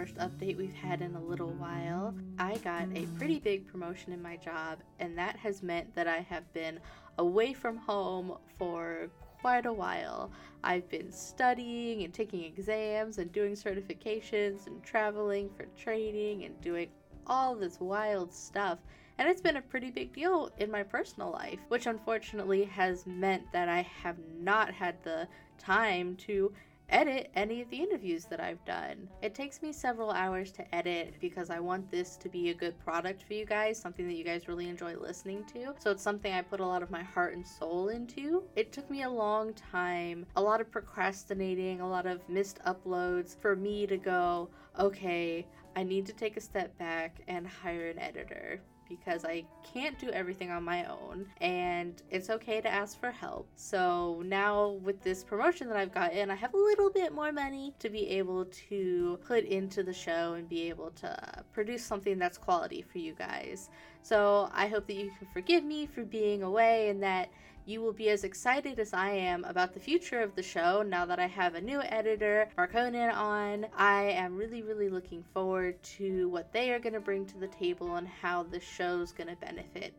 first update we've had in a little while. I got a pretty big promotion in my job, and that has meant that I have been away from home for quite a while. I've been studying and taking exams and doing certifications and traveling for training and doing all this wild stuff. And it's been a pretty big deal in my personal life, which unfortunately has meant that I have not had the time to edit any of the interviews that I've done. It takes me several hours to edit because I want this to be a good product for you guys, something that you guys really enjoy listening to. So it's something I put a lot of my heart and soul into. It took me a long time, a lot of procrastinating, a lot of missed uploads for me to go, okay, I need to take a step back and hire an editor because I can't do everything on my own and it's okay to ask for help. So now with this promotion that I've gotten, I have a little bit more money to be able to put into the show and be able to produce something that's quality for you guys. So I hope that you can forgive me for being away and that you will be as excited as I am about the future of the show now that I have a new editor, Marconin, on. I am really, really looking forward to what they are going to bring to the table and how the show's going to benefit.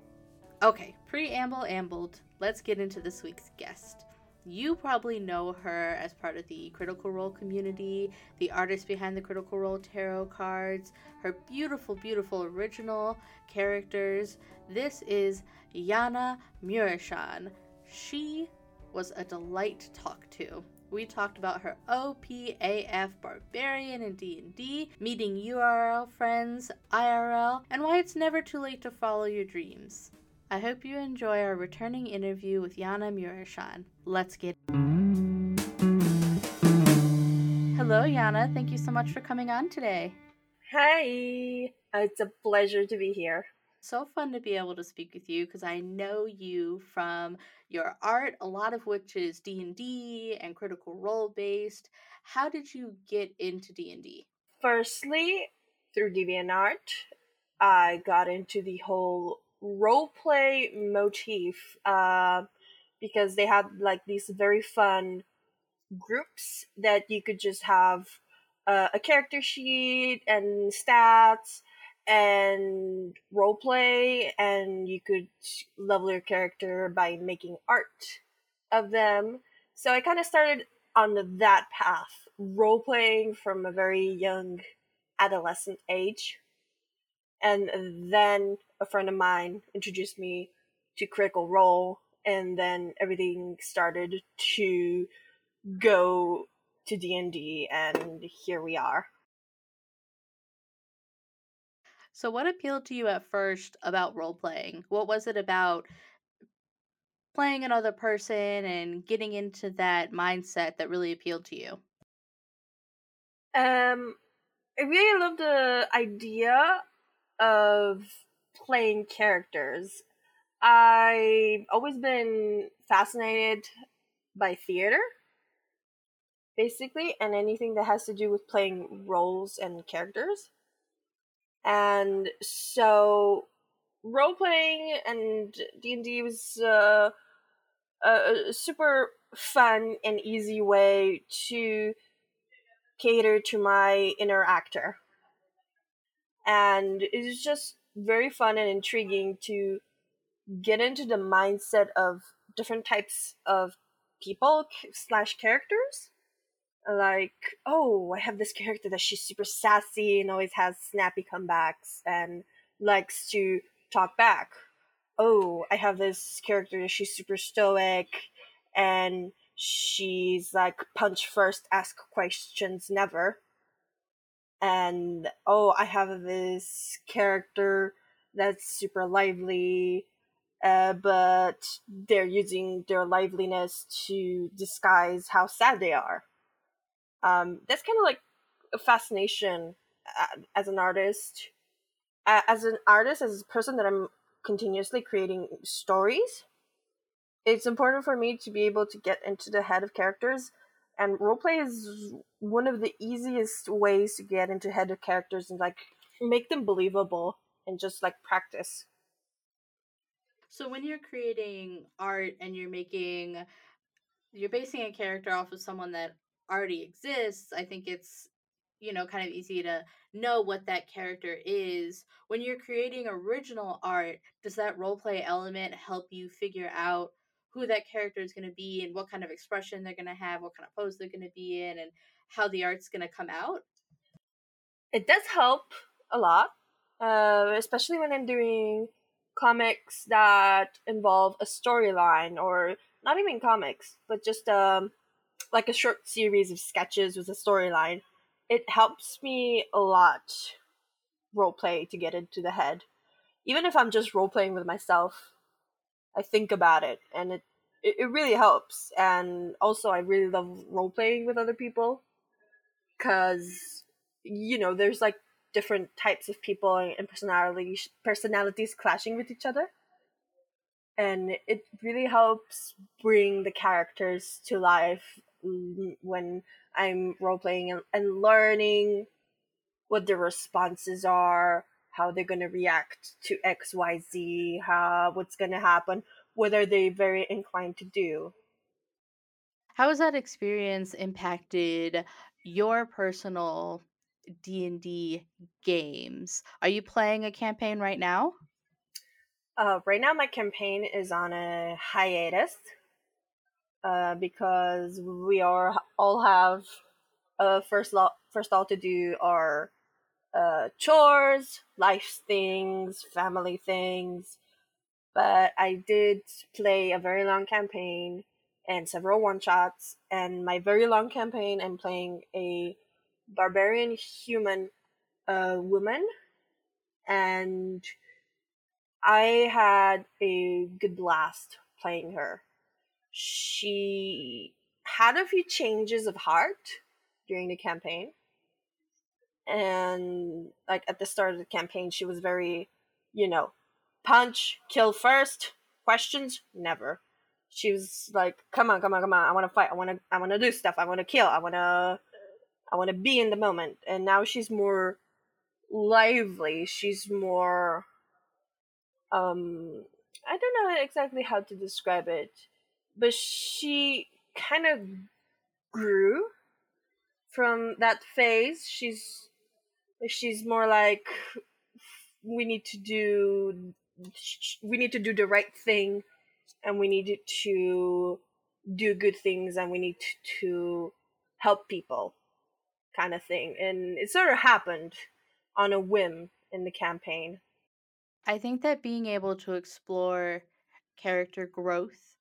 Okay, preamble ambled. Let's get into this week's guest. You probably know her as part of the Critical Role community, the artist behind the Critical Role tarot cards, her beautiful, beautiful original characters. This is Yana Murashan. She was a delight to talk to. We talked about her OPAF barbarian in D&D, meeting URL friends, IRL, and why it's never too late to follow your dreams. I hope you enjoy our returning interview with Yana Murashan. Let's get Hello Yana, thank you so much for coming on today. Hi. It's a pleasure to be here so fun to be able to speak with you because I know you from your art, a lot of which is D&D and critical role based. How did you get into D&D? Firstly, through DeviantArt, I got into the whole role play motif uh, because they had like these very fun groups that you could just have uh, a character sheet and stats and role play and you could level your character by making art of them. So i kind of started on that path role playing from a very young adolescent age. And then a friend of mine introduced me to critical role and then everything started to go to d&d and here we are so, what appealed to you at first about role playing? What was it about playing another person and getting into that mindset that really appealed to you? Um, I really love the idea of playing characters. I've always been fascinated by theater, basically, and anything that has to do with playing roles and characters. And so role playing and D&D was uh, a super fun and easy way to cater to my inner actor. And it was just very fun and intriguing to get into the mindset of different types of people slash characters like oh i have this character that she's super sassy and always has snappy comebacks and likes to talk back. Oh i have this character that she's super stoic and she's like punch first ask questions never. And oh i have this character that's super lively uh, but they're using their liveliness to disguise how sad they are um, that's kind of like a fascination uh, as an artist as an artist as a person that i'm continuously creating stories it's important for me to be able to get into the head of characters and roleplay is one of the easiest ways to get into head of characters and like make them believable and just like practice. So when you're creating art and you're making you're basing a character off of someone that already exists, I think it's you know, kind of easy to know what that character is. When you're creating original art, does that role play element help you figure out who that character is going to be and what kind of expression they're going to have, what kind of pose they're going to be in, and how the art's going to come out? It does help a lot, uh, especially when I'm doing comics that involve a storyline or not even comics, but just um, like a short series of sketches with a storyline. It helps me a lot role play to get into the head. Even if I'm just role playing with myself, I think about it and it, it, really helps. And also, I really love role playing with other people because, you know, there's like different types of people and personalities personalities clashing with each other and it really helps bring the characters to life when i'm role playing and, and learning what the responses are how they're going to react to xyz how what's going to happen what are they very inclined to do how has that experience impacted your personal D&D games. Are you playing a campaign right now? Uh, right now, my campaign is on a hiatus uh, because we are all have uh, first lo- first all to do our uh, chores, life things, family things. But I did play a very long campaign and several one shots. And my very long campaign, I'm playing a barbarian human uh, woman, and I had a good blast playing her. She had a few changes of heart during the campaign. And like at the start of the campaign, she was very, you know, punch, kill first, questions, never. She was like, "Come on, come on, come on! I want to fight. I want to, I want to do stuff. I want to kill. I want to I want to be in the moment. And now she's more lively. She's more um I don't know exactly how to describe it, but she kind of grew from that phase. She's she's more like we need to do we need to do the right thing and we need to do good things and we need to help people kind of thing. And it sort of happened on a whim in the campaign. I think that being able to explore character growth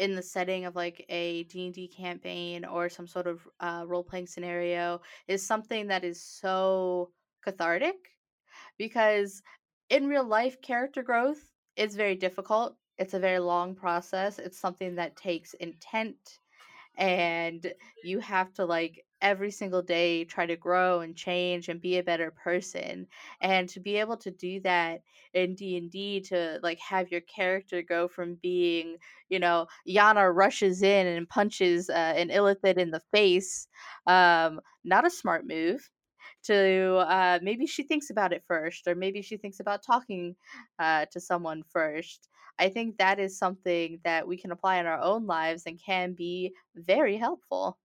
in the setting of like a D&D campaign or some sort of uh, role-playing scenario is something that is so cathartic because in real life character growth is very difficult. It's a very long process. It's something that takes intent and you have to like every single day try to grow and change and be a better person and to be able to do that in d&d to like have your character go from being you know yana rushes in and punches uh, an illithid in the face um, not a smart move to uh, maybe she thinks about it first or maybe she thinks about talking uh, to someone first. I think that is something that we can apply in our own lives and can be very helpful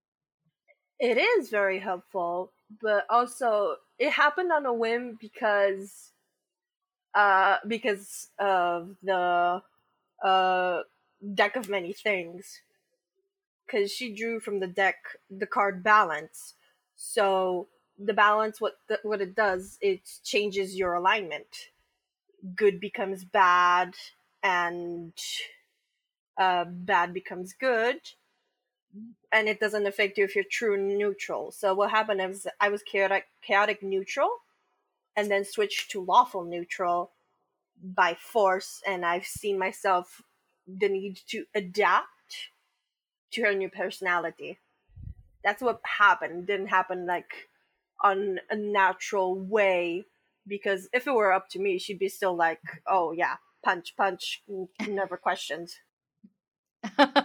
it is very helpful, but also it happened on a whim because uh because of the uh deck of many things. Because she drew from the deck the card balance. So the balance what the, what it does it changes your alignment. Good becomes bad and uh, bad becomes good and it doesn't affect you if you're true neutral. So what happened is I was chaotic chaotic neutral and then switched to lawful neutral by force and I've seen myself the need to adapt to her new personality. That's what happened. It didn't happen like on a natural way because if it were up to me, she'd be still like, "Oh yeah, punch, punch, never questions."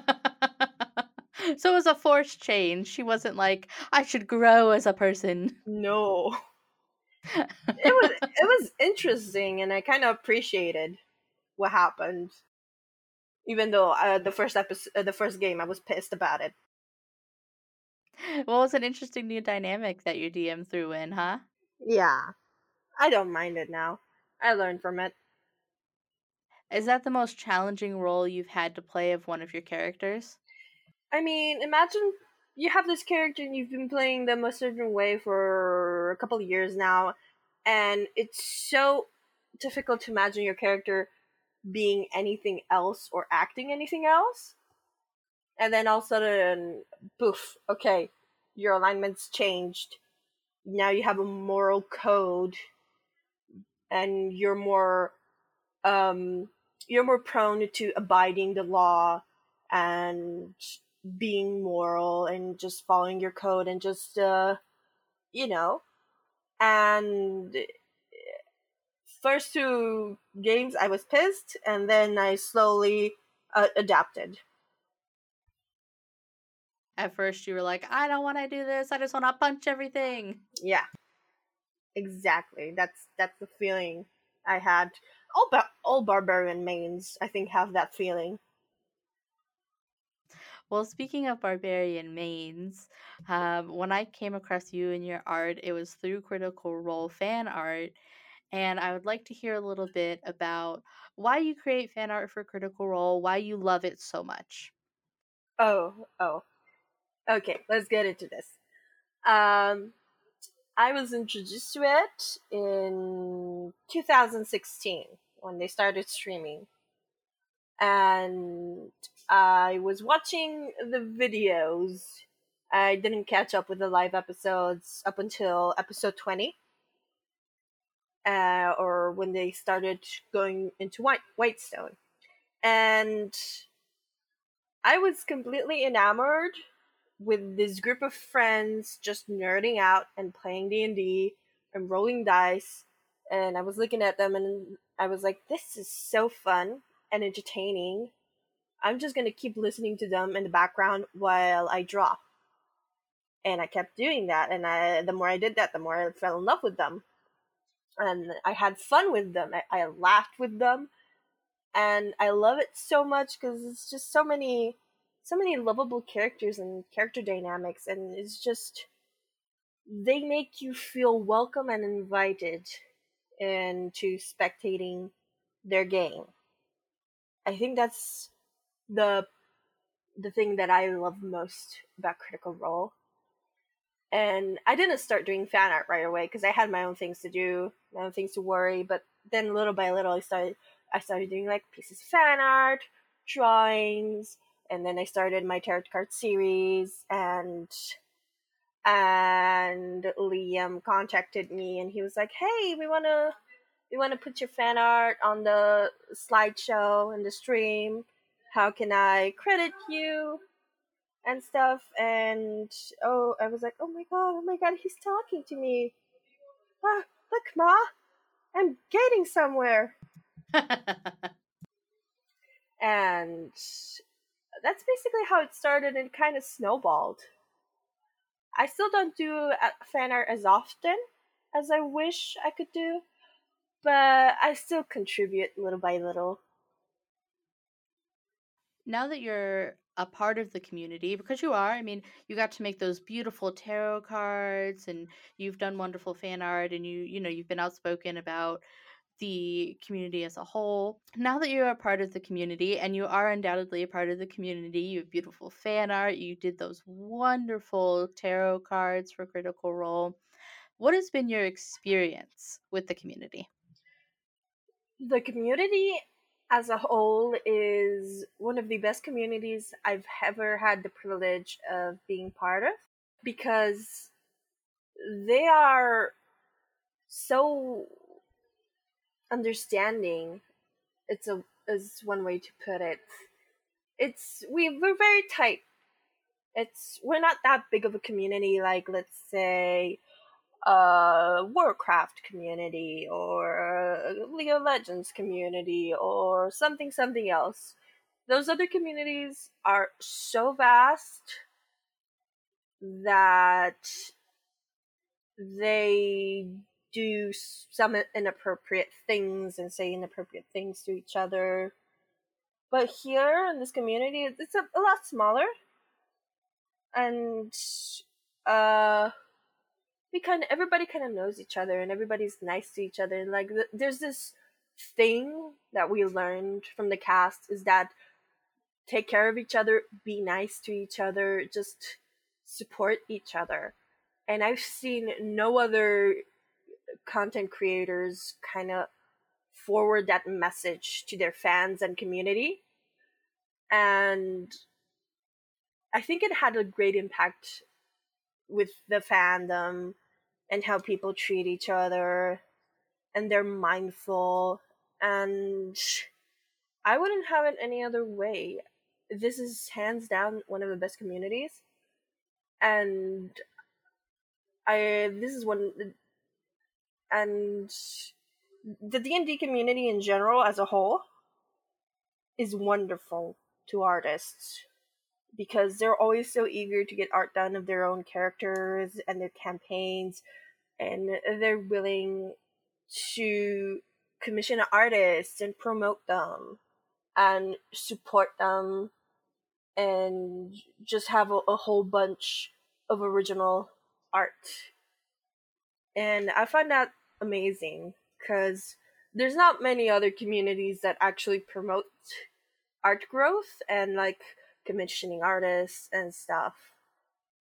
so it was a forced change. She wasn't like, I should grow as a person. No. it was it was interesting and I kind of appreciated what happened. Even though uh, the first episode uh, the first game I was pissed about it. Well, it's an interesting new dynamic that your DM threw in, huh? Yeah. I don't mind it now. I learned from it. Is that the most challenging role you've had to play of one of your characters? I mean, imagine you have this character and you've been playing them a certain way for a couple of years now, and it's so difficult to imagine your character being anything else or acting anything else. And then all of a sudden, poof, okay, your alignment's changed. Now you have a moral code and you're more um you're more prone to abiding the law and being moral and just following your code and just uh you know and first two games i was pissed and then i slowly uh, adapted. At first, you were like, I don't want to do this. I just want to punch everything. yeah. Exactly. That's that's the feeling i had. All ba- all barbarian mains i think have that feeling Well, speaking of barbarian mains, um, when I came across you and your art, it was through Critical Role fan art. And I would like to hear a little bit about why you create fan art for Critical Role, why you love it so much. oh oh okay let's get into this um i was introduced to it in 2016 when they started streaming and i was watching the videos. I didn't catch up with the live episodes up until episode 20 uh, or when they started going into White Whitestone, and I was completely enamored with this group of friends just nerding out and playing D and D and rolling dice, and I was looking at them and I was like, "This is so fun and entertaining." I'm just gonna keep listening to them in the background while I draw. And I kept doing that, and I, the more I did that, the more I fell in love with them and I had fun with them. I, I laughed with them, and I love it so much because it's just so many, so many lovable characters and character dynamics, and it's just they make you feel welcome and invited into spectating their game. I think that's the the thing that I love most about Critical Role and I didn't start doing fan art right away because I had my own things to do, my own things to worry. But then little by little, I started I started doing like pieces of fan art, drawings, and then I started my tarot card series. And and Liam contacted me, and he was like, "Hey, we wanna we wanna put your fan art on the slideshow and the stream. How can I credit you?" and stuff and oh i was like oh my god oh my god he's talking to me. Ah look ma i'm getting somewhere. And that's basically how it started and kind of snowballed. I still don't do uh, fan art as often as i wish i could do but i still contribute little by little now that you're a part of the community, because you are, I mean, you got to make those beautiful tarot cards and you've done wonderful fan art and you, you know, you've been outspoken about the community as a whole. Now that you're a part of the community, and you are undoubtedly a part of the community, you have beautiful fan art, you did those wonderful tarot cards for Critical Role. What has been your experience with the community? the community as a whole is one of the best communities I've ever had the privilege of being part of because they are so understanding. It's a is one way to put it. It's we we're very tight. It's we're not that big of a community like let's say a Warcraft community or League of Legends community or something something else. Those other communities are so vast that they do some inappropriate things and say inappropriate things to each other. But here in this community, it's a, a lot smaller. And uh we kind of everybody kind of knows each other and everybody's nice to each other and like th- there's this thing that we learned from the cast is that take care of each other be nice to each other just support each other. And i've seen no other content creators kind of forward that message to their fans and community. And i think it had a great impact with the fandom and how people treat each other and they're mindful. And i wouldn't have it any other way. This is hands down one of the best communities. And i this is one and the d&d community in general as a whole is wonderful to artists because they're always so eager to get art done of their own characters and their campaigns and they're willing to commission artists and promote them and support them and just have a, a whole bunch of original art. And i find that amazing because there's not many other communities that actually promote art growth and like commissioning artists and stuff.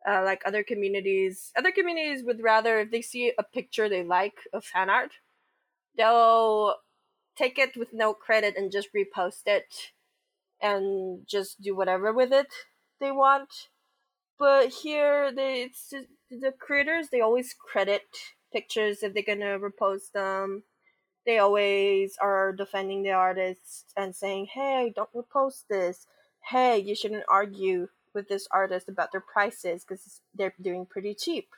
Uh, like other communities, other communities would rather if they see a picture they like of fan art, they'll take it with no credit and just repost it and just do whatever with it they want. But here, they it's just, the creators they always credit pictures if they're gonna repost them. They always are defending the artists and saying, "Hey, don't repost this hey, you shouldn't argue with this artist about their prices because they're doing pretty cheap.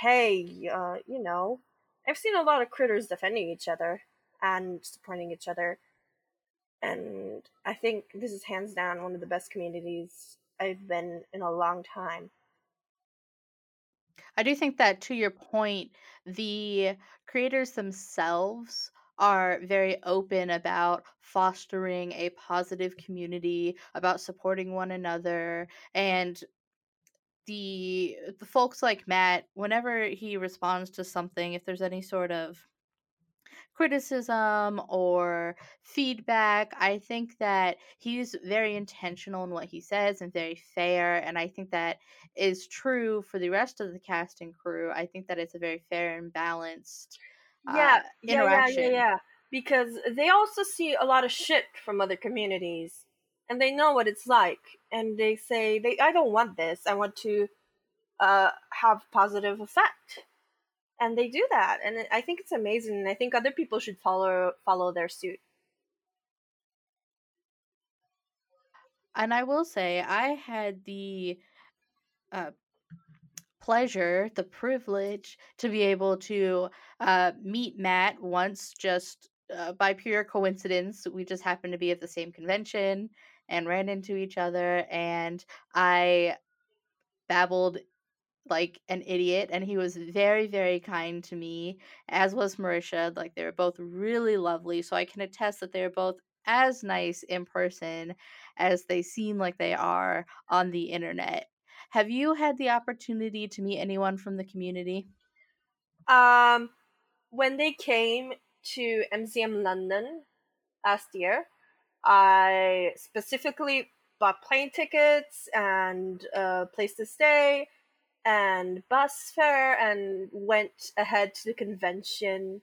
Hey, uh, you know, I've seen a lot of critters defending each other and supporting each other. And I think this is hands down one of the best communities I've been in a long time. I do think that to your point, the creators themselves are very open about fostering a positive community, about supporting one another, and the the folks like Matt, whenever he responds to something, if there's any sort of criticism or feedback. I think that he's very intentional in what he says and very fair. And I think that is true for the rest of the cast and crew. I think that it's a very fair and balanced yeah, uh, yeah, interaction. Yeah, yeah, yeah. Because they also see a lot of shit from other communities and they know what it's like and they say they I don't want this. I want to uh, have positive effect. And they do that and I think it's amazing and I think other people should follow follow their suit. And I will say I had the uh, pleasure, the privilege to be able to uh, meet Matt once just uh, by pure coincidence. We just happened to be at the same convention and ran into each other, and I babbled like an idiot and he was very very kind to me as was marisha like they were both really lovely so i can attest that they're both as nice in person as they seem like they are on the internet have you had the opportunity to meet anyone from the community? Um, when they came to MCM London last year, I specifically bought plane tickets and a place to stay and bus fare and went ahead to the convention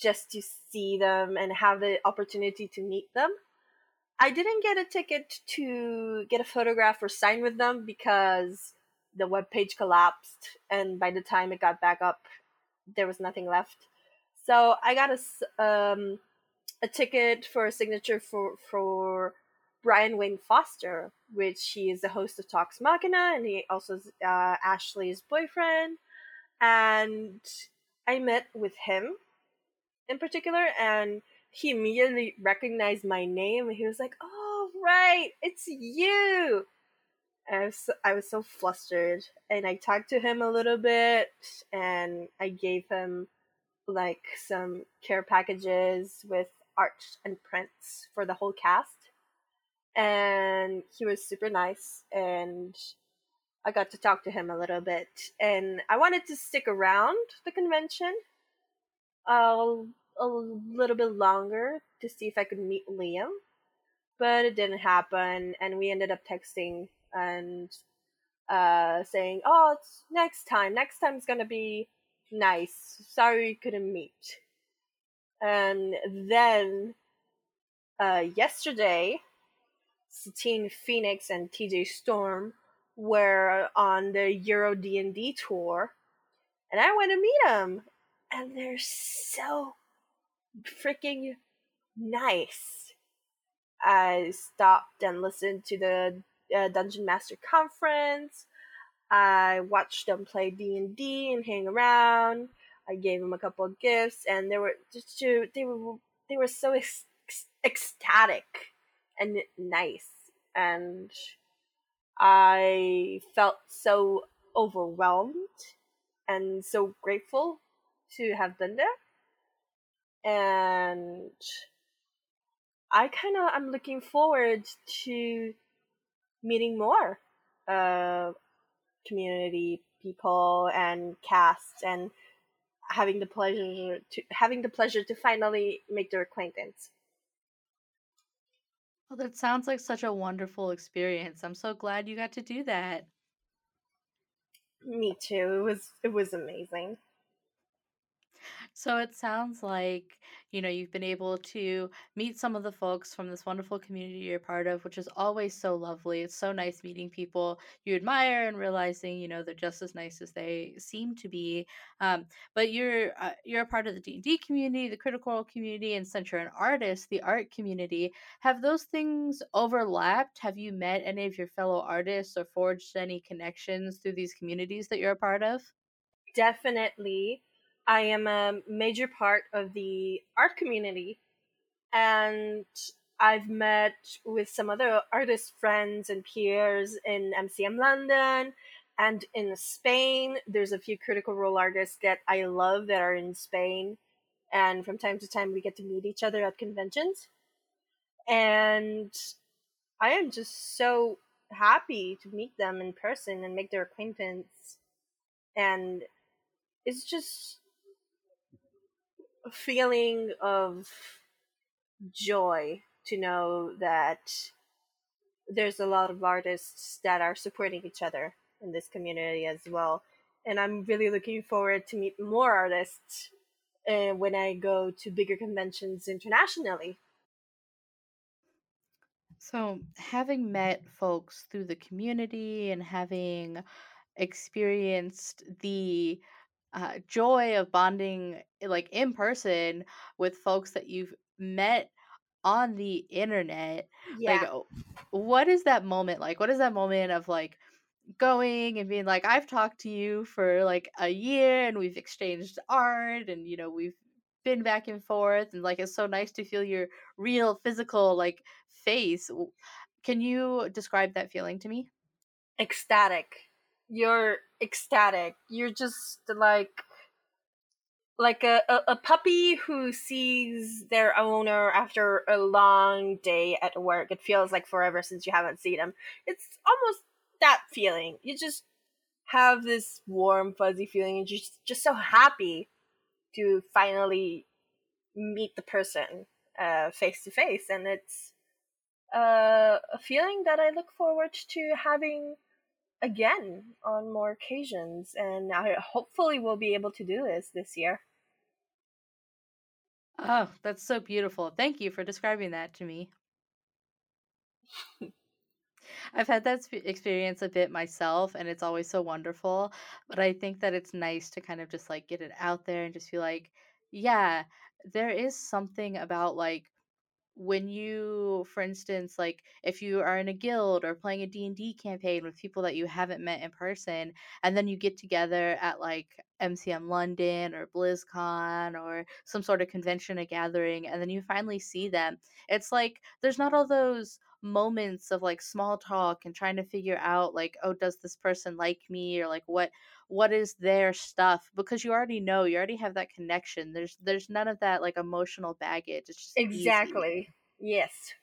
just to see them and have the opportunity to meet them. I didn't get a ticket to get a photograph or sign with them because the web page collapsed, and by the time it got back up, there was nothing left. So I got a um, a ticket for a signature for for Brian Wayne Foster, which he is the host of Talks Machina, and he also is uh, Ashley's boyfriend. And I met with him in particular, and he immediately recognized my name. And he was like, "Oh, right, it's you." And I was so, I was so flustered, and I talked to him a little bit, and I gave him like some care packages with art and prints for the whole cast, and he was super nice, and I got to talk to him a little bit, and I wanted to stick around the convention uh, a little bit longer to see if I could meet Liam, but it didn't happen, and we ended up texting and uh, saying, "Oh, it's next time. Next time is gonna be nice. Sorry we couldn't meet." And then uh, yesterday, Satine Phoenix and TJ Storm were on the Euro D and D tour, and I went to meet them, and they're so freaking nice. I stopped and listened to the uh, Dungeon Master Conference. I watched them play D and D and hang around. I gave them a couple of gifts, and they were just they were they were so ec- ecstatic and nice, and I felt so overwhelmed and so grateful to have been there. And I kind of I'm looking forward to meeting more uh, community people and casts and having the pleasure to having the pleasure to finally make their acquaintance. Well, that sounds like such a wonderful experience. I'm so glad you got to do that. Me too. It was it was amazing. So it sounds like, you know, you've been able to meet some of the folks from this wonderful community you're part of, which is always so lovely. It's so nice meeting people you admire and realizing, you know, they're just as nice as they seem to be. Um, but you're uh, you're a part of the D and D community, the Critical Role community, and since you're an artist, the art community. Have those things overlapped? Have you met any of your fellow artists or forged any connections through these communities that you're a part of? Definitely. I am a major part of the art community, and I've met with some other artist friends and peers in MCM London and in Spain. There's a few critical role artists that I love that are in Spain, and from time to time we get to meet each other at conventions. And I am just so happy to meet them in person and make their acquaintance. And it's just feeling of joy to know that there's a lot of artists that are supporting each other in this community as well. And I'm really looking forward to meet more artists uh, when I go to bigger conventions internationally. So, having met folks through the community and having experienced the uh, joy of bonding eh, like in person with folks that you've met on the internet like Yeah, what is that moment like? What is that moment of like going and being like i've talked to you for like a year and we've exchanged art and you know we've been back and forth and like it's so nice to feel your real physical like face. Can you describe that feeling to me? Ecstatic. You're ecstatic. You're just like like a, a, a puppy who sees their owner after a long day at work. It feels like forever since you haven't seen them. It's almost that feeling. You just have this warm, fuzzy feeling. And you're just just so happy to finally meet the person face to face, and it's uh, a feeling that I look forward to having again on more occasions. And I hopefully will be able to do this this year. oh that's so beautiful thank you for describing that to me I've had that experience a bit myself, and it's always so wonderful. But I think that it's nice to kind of just like get it out there and just be like, yeah, there is something about like when you for instance like if you are in a guild or playing a d&d campaign with people that you haven't met in person and then you get together at like mcm london or blizzcon or some sort of convention or gathering and then you finally see them it's like there's not all those moments of like small talk and trying to figure out like oh does this person like me or like what what is their stuff because you already know you already have that connection there's there's none of that like emotional baggage it's just easy Exactly. Yes.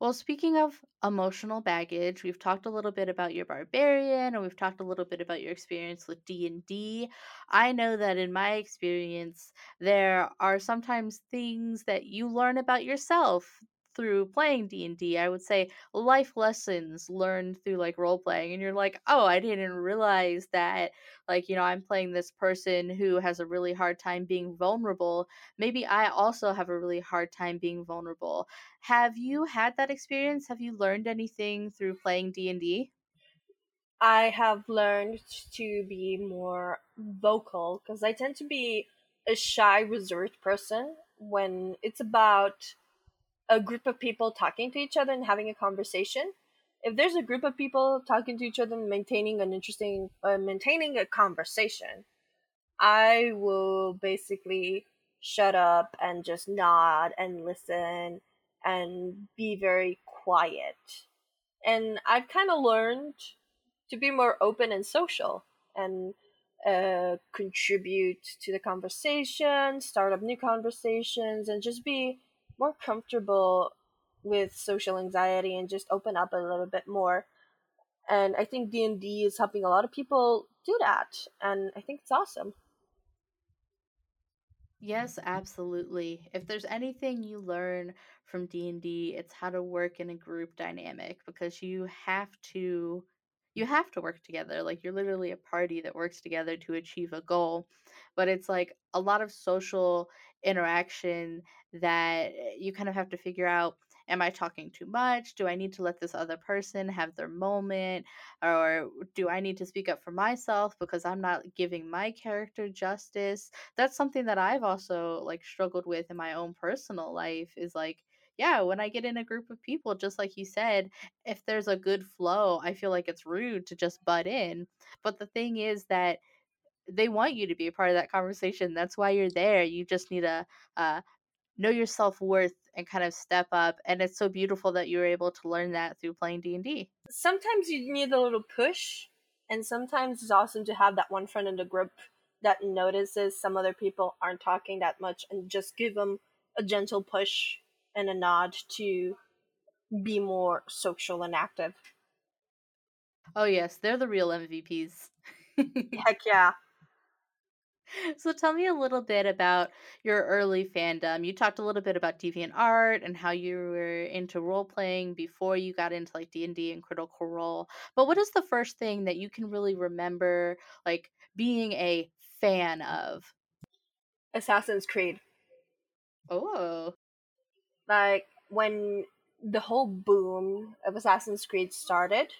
Well, speaking of emotional baggage, we've talked a little bit about your barbarian and we've talked a little bit about your experience with D&D. I know that in my experience, there are sometimes things that you learn about yourself through playing D&D. I would say life lessons learned through like role playing and you're like, "Oh, I didn't realize that like, you know, I'm playing this person who has a really hard time being vulnerable. Maybe I also have a really hard time being vulnerable." Have you had that experience? Have you learned anything through playing D&D? I have learned to be more vocal because I tend to be a shy, reserved person when it's about a group of people talking to each other and having a conversation. If there's a group of people talking to each other and maintaining an interesting, uh, maintaining a conversation, I will basically shut up and just nod and listen and be very quiet. And I've kind of learned to be more open and social and uh, contribute to the conversation, start up new conversations, and just be more comfortable with social anxiety and just open up a little bit more. And I think D and D is helping a lot of people do that, and I think it's awesome. Yes, absolutely. If there's anything you learn from D&D, it's how to work in a group dynamic because you have to you have to work together. Like you're literally a party that works together to achieve a goal. But it's like a lot of social interaction that eh, you kind of have to figure out am I talking too much? Do I need to let this other person have their moment? Or do I need to speak up for myself because I'm not giving my character justice? That's something that I've also like struggled with in my own personal life is like yeah, when I get in a group of people, just like you said, if there's a good flow, I feel like it's rude to just butt in. But the thing is that they want you to be a part of that conversation. That's why you're there. You just need to uh, know your self worth and kind of step up. And it's so beautiful that you were able to learn that through playing D and D. Sometimes you need a little push, and sometimes it's awesome to have that one friend in the group that notices some other people aren't talking that much and just give them a gentle push and a nod to be more social and active. Oh yes, they're the real MVPs. Heck yeah. So tell me a little bit about your early fandom. You talked a little bit about DeviantArt and how you were into role playing before you got into like D&D and Critical Role. But what is the first thing that you can really remember like being a fan of? Assassin's Creed. Oh. Like when the whole boom of Assassin's Creed started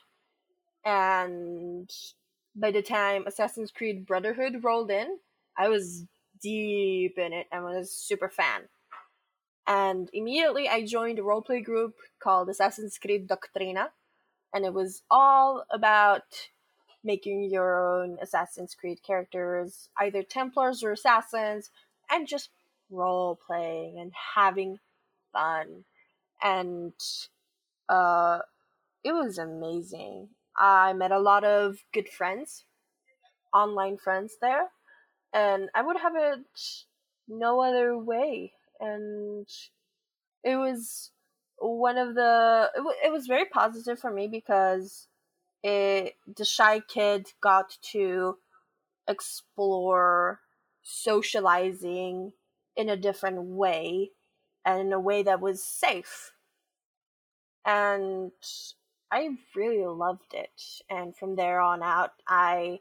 and by the time Assassin's Creed Brotherhood rolled in, I was deep in it and was super fan. And immediately I joined a roleplay group called Assassin's Creed Doctrina, and it was all about making your own Assassin's Creed characters, either Templars or Assassins, and just role playing and having fun. And uh, it was amazing. I met a lot of good friends, online friends there, and I would have it no other way. And it was one of the it, w- it was very positive for me because it the shy kid got to explore socializing in a different way and in a way that was safe and i really loved it and from there on out i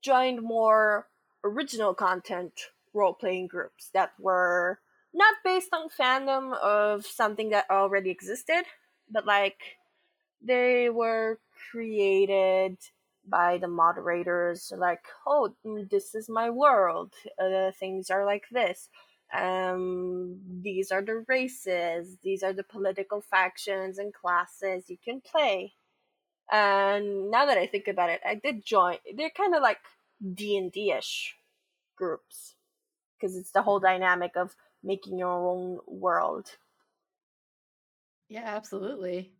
joined more original content role playing groups that were not based on fandom of something that already existed, but like they were created by the moderators like oh mm, this is my world. Uh, things are like this. Um these are the races. These are the political factions and classes you can play. And now that i think about it i did join they're kind of like d&d-ish groups because it's the whole mm-hmm. dynamic of making your own world. Yeah, absolutely.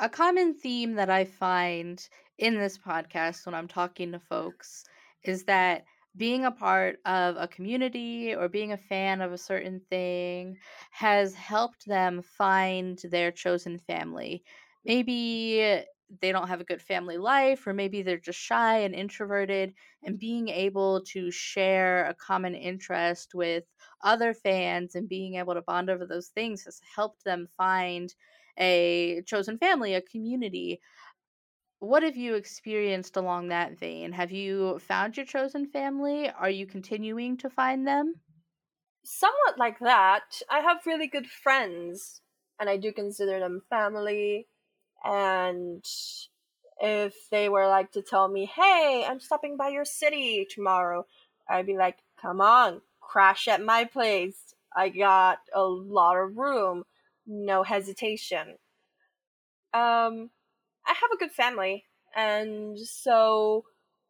A common theme that I find in this podcast when I'm talking to folks is that being a part of a community or being a fan of a certain thing has helped them find their chosen family. Maybe they don't have a good family life, or maybe they're just shy and introverted, and being able to share a common interest with other fans and being able to bond over those things has helped them find a chosen family, a community what have you experienced along that vein? Have you found your chosen family? Are you continuing to find them? Somewhat like that. I have really good friends, and I do consider them family. And if they were like to tell me, hey, I'm stopping by your city tomorrow, I'd be like, come on, crash at my place. I got a lot of room, no hesitation. Um, I have a good family, and so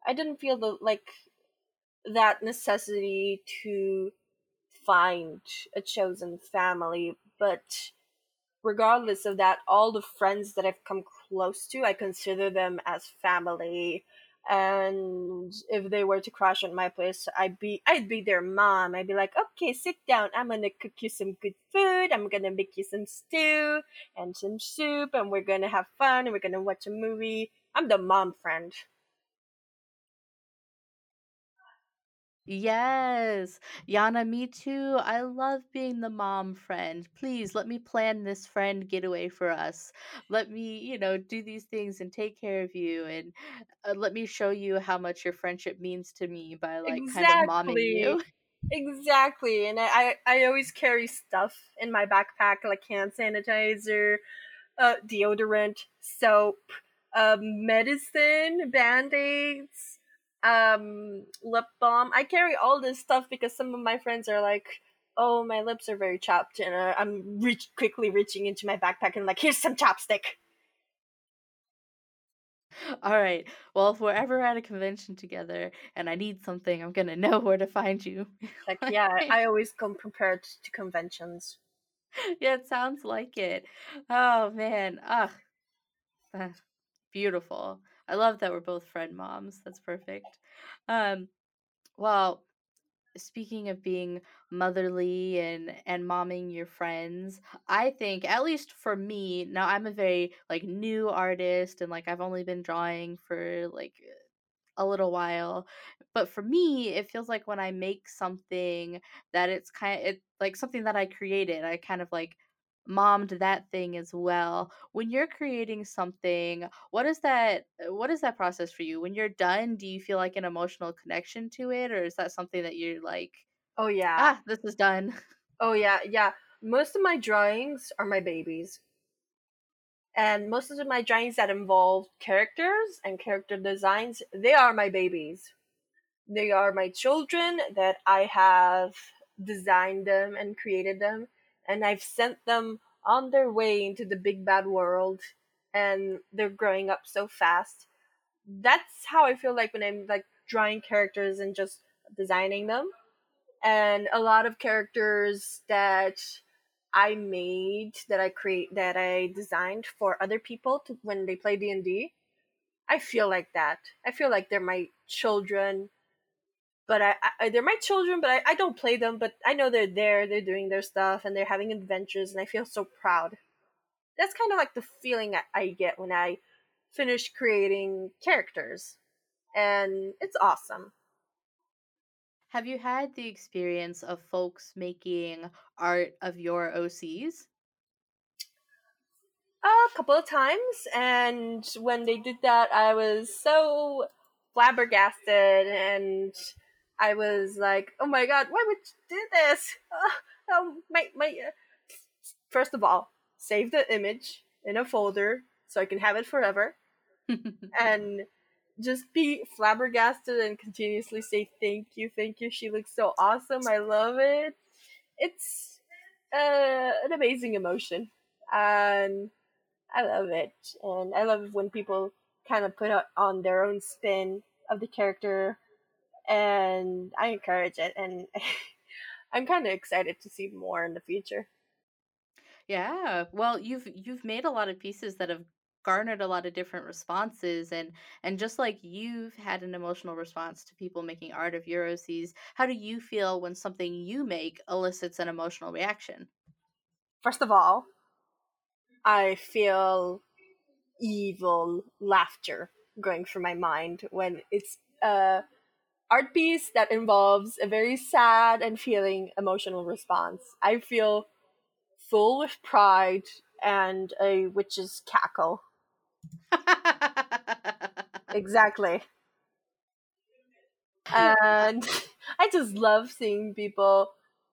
I didn't feel the like that necessity to find a chosen family. But regardless of that, all the friends that I've come close to, I consider them as family. And if they were to crash at my place i'd be i'd be their mom. I'd be like okay sit down. I'm gonna cook you some good food. I'm gonna make you some stew and some soup and we're gonna have fun and we're gonna watch a movie. I'm the mom friend Yes. Yana, me too. I love being the mom friend. Please let me plan this friend getaway for us. Let me, you know, do these things and take care of you and uh, let me show you how much your friendship means to me by like kind of momming exactly you. exactly and I, I i always carry stuff in my backpack like hand sanitizer uh deodorant soap um medicine band-aids um lip balm. I carry all this stuff because some of my friends are like, "Oh, my lips are very chapped," and uh, I'm reach quickly reaching into my backpack and like, "Here's some chapstick." All right. Well, if we're ever at a convention together and I need something, I'm gonna know where to find you. Like, yeah, I always come prepared to conventions. yeah, it sounds like it. Oh man. Ugh. beautiful. I love that we're both friend moms. That's perfect. Um, well, speaking of being motherly and and momming your friends i think at least for me now i'm a very like new artist and like i've only been drawing for like a little while but for me it feels like when i make something that it's kind of it like something that i created i kind of like mommed that thing as well when you're creating something what is that what is that process for you when you're done do you feel like an emotional connection to it or is that something that you're like Oh yeah. ah this is done Oh yeah, yeah. Most of my drawings are my babies. And most of my drawings that involve characters and character designs, they are my babies. They are my children that I have designed them and created them, and I've sent them on their way into the big bad world, and they're growing up so fast. That's how I feel like when I'm like drawing characters and just designing them. And a lot of characters that I made, that I create, that I designed for other people to when they play D and D. I feel like that. I feel like they're my children but I, I they're my children, but I, I don't play them. But I know they're there, they're doing their stuff, and they're having adventures, and I feel so proud. That's kind of like the feeling I, I get when I finish creating characters, and it's awesome. have you had the experience of folks making art of your ocs A couple of times, and when they did that, I was so flabbergasted, and I was like, "Oh my god, why would you do this?" Uh, um, my my. Uh, first of all, save the image in a folder so I can have it forever, and just be flabbergasted and continuously say thank you, thank you. She looks so awesome. I love it. It's uh, an amazing emotion, and I love it. And I love when people kind of put on their own spin of the character and I encourage it, and I'm kind of excited to see more in the future. Yeah. Well, you've you've made a lot of pieces that have garnered a lot of different responses and and just like you've had an emotional response to people making art of OCs, how do you feel when something you make elicits an emotional reaction? First of all, I feel evil laughter going through my mind when it's a art piece that involves a very sad and feeling emotional response. I feel full with pride and a witch's cackle. exactly. And I just love seeing people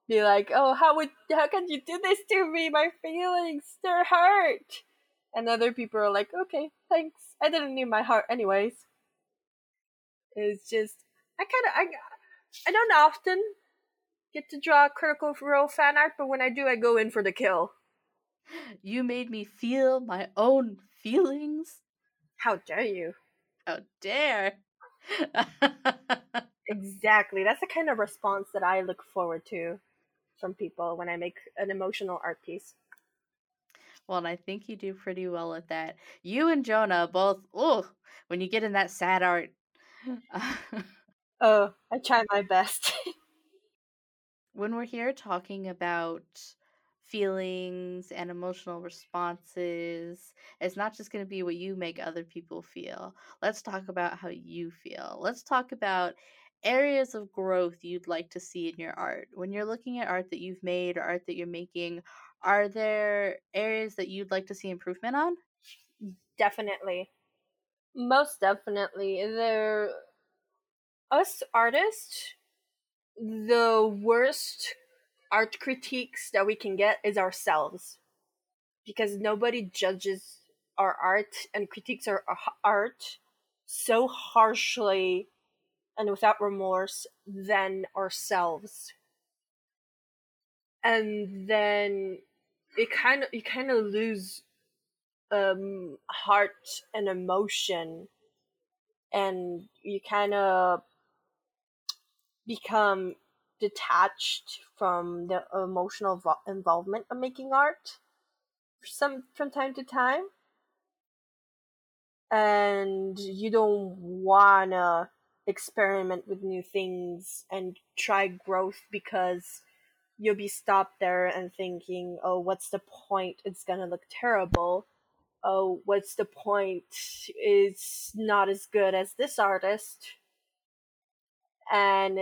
be like, "Oh, how would how can you do this to me? My feelings, they're hurt." And other people are like, "Okay, thanks. I didn't need my heart anyways." It's just I kind of I I don't often get to draw Critical Role fan art, but when I do, I go in for the kill. You made me feel my own feelings. How dare you? How dare. exactly. That's the kind of response that I look forward to from people when I make an emotional art piece. Well, and I think you do pretty well at that. You and Jonah both, oh, when you get in that sad art. oh, I try my best. when we're here talking about feelings and emotional responses. It's not just going to be what you make other people feel. Let's talk about how you feel. Let's talk about areas of growth you'd like to see in your art. When you're looking at art that you've made or art that you're making, are there areas that you'd like to see improvement on? Definitely. Most definitely. There us artists the worst art critiques that we can get is ourselves. Because nobody judges our art and critiques our art so harshly and without remorse than ourselves. And then it kind of you kind of lose um heart and emotion. And you kind of become detached from the emotional vo- involvement of making art some from time to time. And you don't wanna experiment with new things and try growth because you'll be stopped there and thinking oh what's the point? It's gonna look terrible. Oh what's the point? It's not as good as this artist and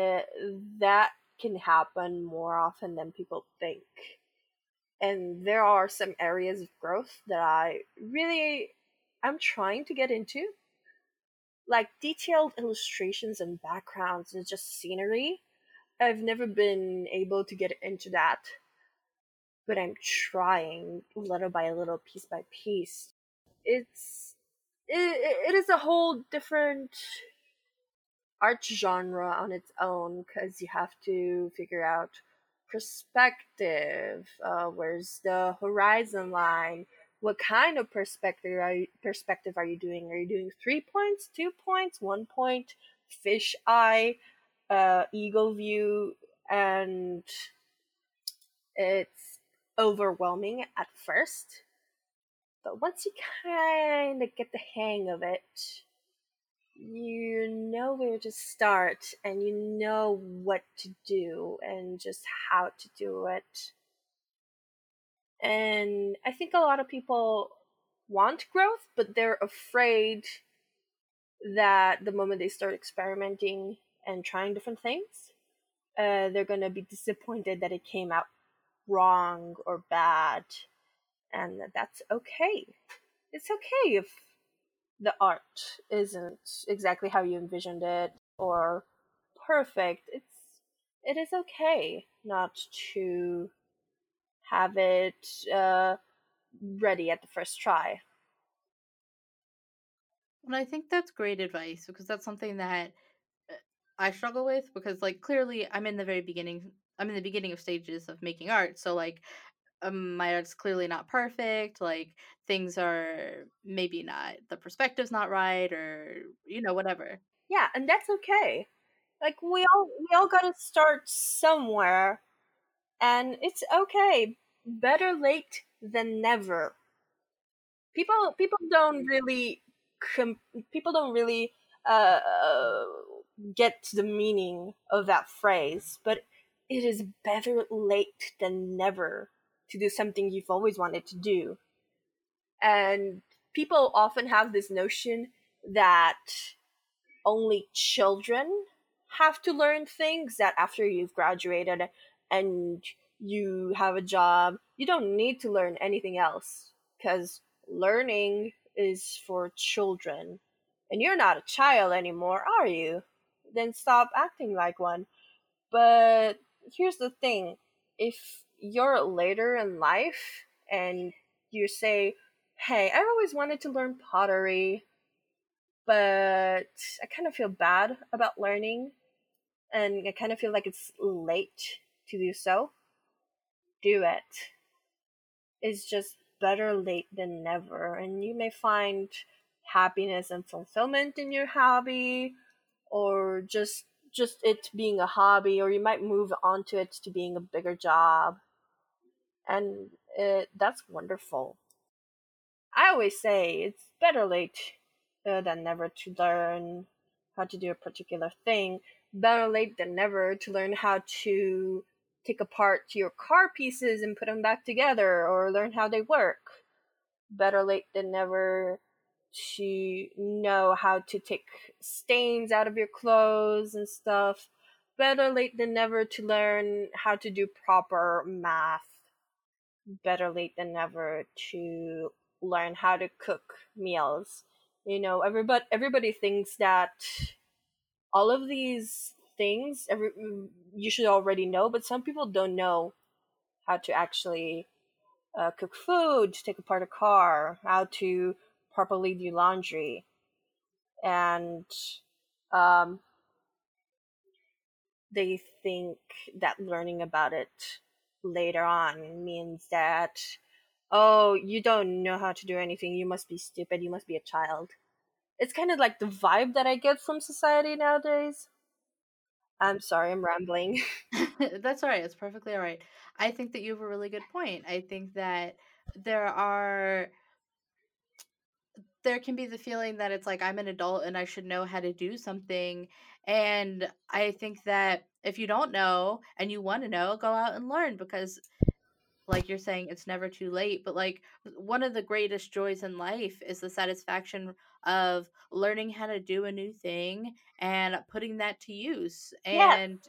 that can happen more often than people think. And there are some areas of growth that I really I'm trying to get into. Like detailed illustrations and backgrounds and just scenery. I've never been able to get into that. But I'm trying little by little, piece by piece. It's it, it is a whole different art genre on its own because you have to figure out perspective. Uh, where's the horizon line? What kind of perspective are you, perspective are you doing? Are you doing three points, two points, one point, fish eye, uh, eagle view, and it's overwhelming at first. But once you kind of get the hang of it, you know where to start and you know what to do and just how to do it. And I think a lot of people want growth, but they're afraid that the moment they start experimenting and trying different things, uh, they're going to be disappointed that it came out wrong or bad. And that's okay. It's okay if the art isn't exactly how you envisioned it or perfect, it's it is okay not to have it uh, ready at the first try. And I think that's great advice because that's something that uh, I struggle with because like clearly I'm in the very beginning I'm in the beginning of stages of making art. So like um, my art's clearly not perfect like things are maybe not the perspective's not right or you know whatever. Yeah and that's okay. Like we all we all gotta start somewhere and it's okay better late than never. People people don't really com- people don't really uh, get the meaning of that phrase, but it is better late than never to do something you've always wanted to do. And people often have this notion that only children have to learn things that after you've graduated and you have a job, you don't need to learn anything else because learning is for children. And you're not a child anymore, are you? Then stop acting like one. But here's the thing if you're later in life and you say, hey, I always wanted to learn pottery, but I kind of feel bad about learning and I kind of feel like it's late to do so, do it. It's just better late than never, and you may find happiness and fulfillment in your hobby or just just it being a hobby or you might move on to it to being a bigger job and it, that's wonderful i always say it's better late uh, than never to learn how to do a particular thing better late than never to learn how to take apart your car pieces and put them back together or learn how they work better late than never to know how to take stains out of your clothes and stuff. Better late than never to learn how to do proper math. Better late than never to learn how to cook meals. You know, everybody everybody thinks that all of these things every you should already know, but some people don't know how to actually uh, cook food, take apart a car, how to properly do laundry, and um, they think that learning about it later on means that oh you don't know how to do anything you must be stupid you must be a child it's kind of like the vibe that i get from society nowadays i'm sorry i'm rambling That's all right. It's perfectly all right. I think that you have a really good point. I think that there are there can be the feeling that it's like I'm an adult and I should know how to do something. And I think that if you don't know and you want to know, go out and learn because like you're saying it's never too late but like one of the greatest joys in life is the satisfaction of learning how to do a new thing and putting that to use yeah and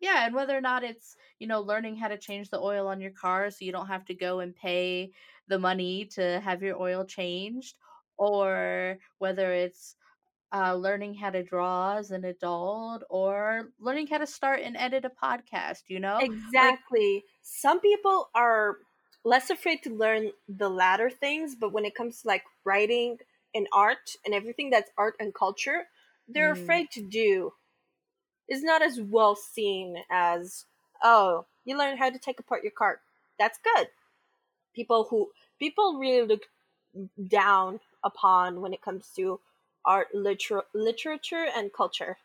yeah and whether or not it's you know learning how to change the oil on your car so you don't have to go and pay the money to have your oil changed or whether it's uh, learning how to draw as an adult or learning how to start and edit a podcast you know like Exactly. Some people are less afraid to learn the latter things, but when it comes to like writing and art and everything that's art and culture, they're mm, afraid to do. It's not as well seen as, oh, you learn how to take apart your car. That's good. People who people really look down upon when it comes to art, liter- literature, and culture.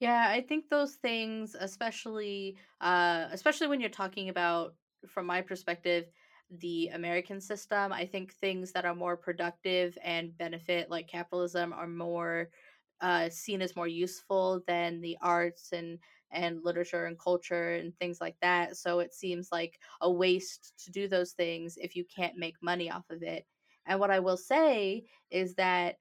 Yeah, I think those things, especially uh especially when you're talking about from my perspective, the American system, I think things that are more productive and benefit like capitalism are more uh seen as more useful than the arts and and literature and culture and things like that. So it seems like a waste to do those things if you can't make money off of it. And what I will say is that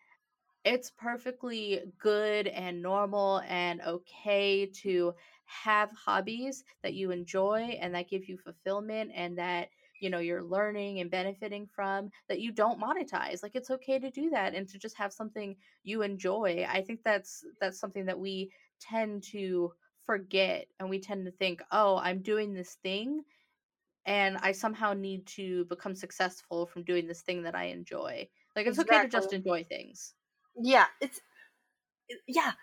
it's perfectly good and normal and okay to have hobbies that you enjoy and that give you fulfillment and that you know you're learning and benefiting from that you don't monetize like it's okay to do that and to just have something you enjoy i think that's that's something that we tend to forget and we tend to think oh i'm doing this thing and i somehow need to become successful from doing this thing that i enjoy. Like it's okay to just enjoy things Yeah, it's yeah,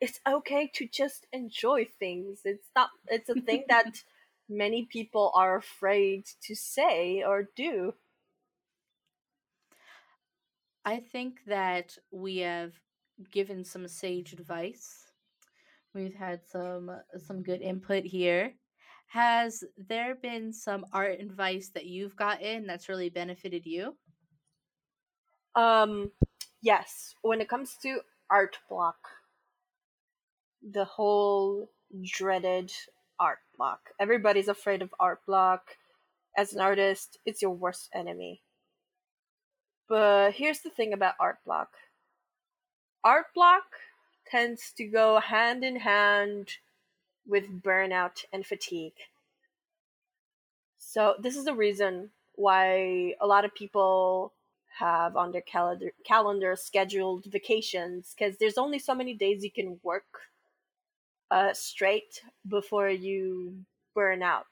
it's okay to just enjoy things. It's not it's a thing that many people are afraid to say or do. I think that we have given some sage advice. We've had some some good input here. Has there been some art advice that you've gotten that's really benefited you? Um, yes, when it comes to art block, the whole dreaded art block. Everybody's afraid of art block. As an artist, it's your worst enemy. But here's the thing about art block art block tends to go hand in hand with burnout and fatigue. So, this is the reason why a lot of people have on their calendar calendar scheduled vacations because there's only so many days you can work uh, straight before you burn out.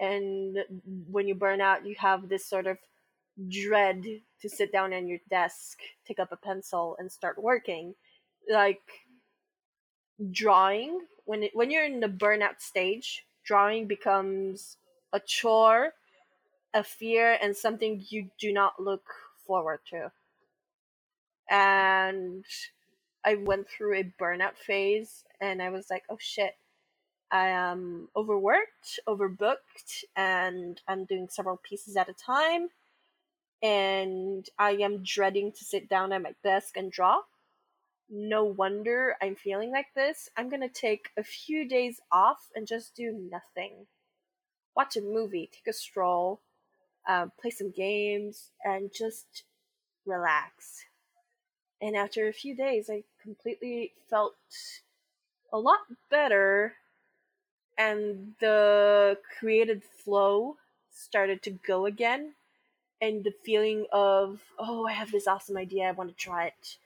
And when you burn out, you have this sort of dread to sit down at your desk, pick up a pencil, and start working. Like drawing, when it, when you're in the burnout stage, drawing becomes a chore, a fear, and something you do not look forward to. And I went through a burnout phase and I was like, oh shit, I am overworked, overbooked, and I'm doing several pieces at a time. And I am dreading to sit down at my desk and draw. No wonder I'm feeling like this. I'm gonna take a few days off and just do nothing. Watch a movie, take a stroll, uh, play some games, and just relax. And after a few days, I completely felt a lot better, and the created flow started to go again. And the feeling of, oh, I have this awesome idea, I want to try it.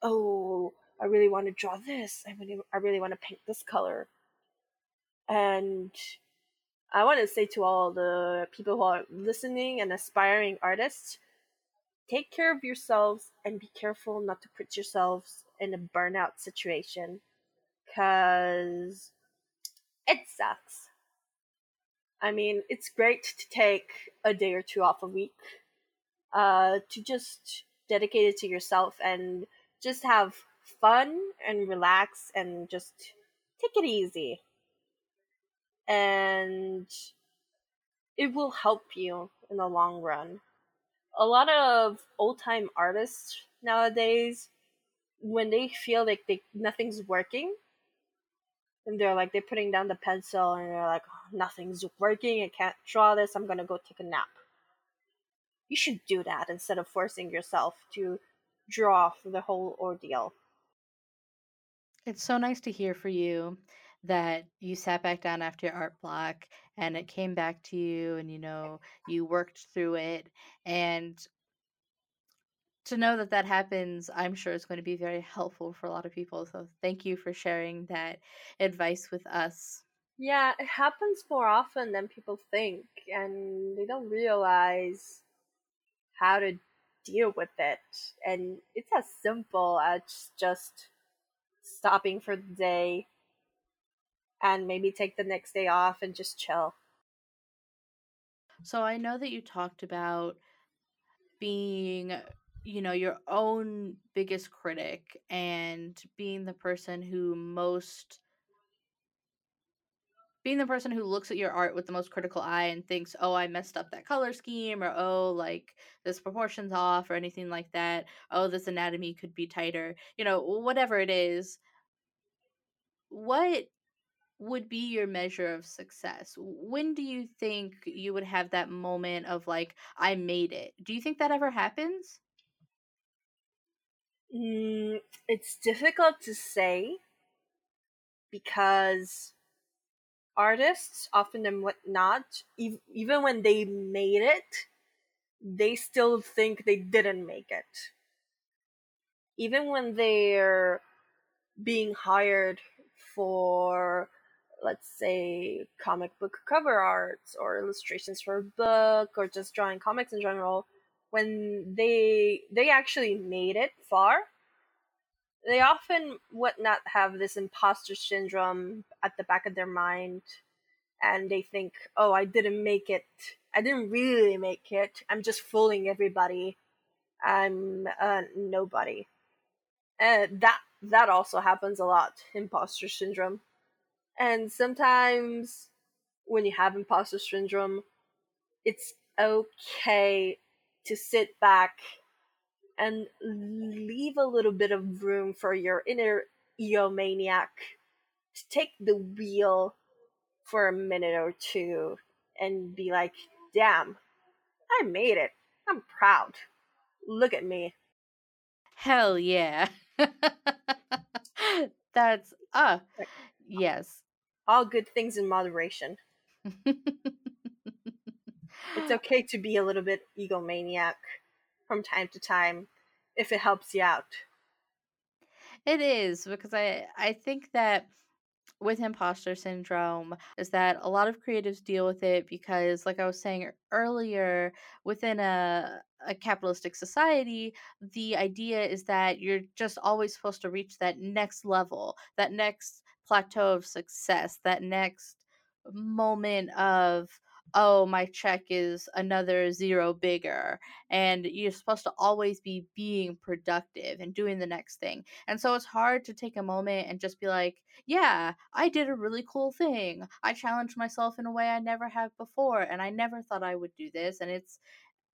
Oh, I really want to draw this. I really, I really want to paint this color. And I want to say to all the people who are listening and aspiring artists, take care of yourselves and be careful not to put yourselves in a burnout situation because it sucks. I mean, it's great to take a day or two off a week uh, to just dedicate it to yourself and just have fun and relax and just take it easy. And it will help you in the long run. A lot of old time artists nowadays when they feel like they nothing's working and they're like they're putting down the pencil and they're like oh, nothing's working i can't draw this i'm gonna go take a nap. You should do that instead of forcing yourself to draw for the whole ordeal. It's so nice to hear for you that you sat back down after your art block and it came back to you and you know you worked through it and to know that that happens i'm sure is going to be very helpful for a lot of people so thank you for sharing that advice with us. Yeah it happens more often than people think and they don't realize how to deal with it and it's as simple as just stopping for the day and maybe take the next day off and just chill. So I know that you talked about being, you know, your own biggest critic and being the person who most being the person who looks at your art with the most critical eye and thinks, "Oh, I messed up that color scheme," or "Oh, like this proportion's off," or anything like that. "Oh, this anatomy could be tighter." You know, whatever it is. What would be your measure of success? When do you think you would have that moment of like, I made it? Do you think that ever happens? Mm, it's difficult to say because artists, often and whatnot, ev- even when they made it, they still think they didn't make it. Even when they're being hired for let's say comic book cover arts or illustrations for a book or just drawing comics in general when they they actually made it far they often would not have this imposter syndrome at the back of their mind and they think oh i didn't make it. I didn't really make it. I'm just fooling everybody. I'm a nobody. And that that also happens a lot imposter syndrome and sometimes when you have imposter syndrome, it's okay to sit back and leave a little bit of room for your inner egomaniac to take the wheel for a minute or two and be like, damn, I made it. I'm proud. Look at me. Hell yeah. That's uh yes. All good things in moderation. it's okay to be a little bit egomaniac from time to time if it helps you out. It is because I I think that with imposter syndrome is that a lot of creatives deal with it because like I was saying earlier within a a capitalistic society the idea is that you're just always supposed to reach that next level that next plateau of success that next moment of oh, my check is another zero bigger. And you're supposed to always be being productive and doing the next thing. And so it's hard to take a moment and just be like, yeah, I did a really cool thing. I challenged myself in a way I never have before. And I never thought I would do this. And it's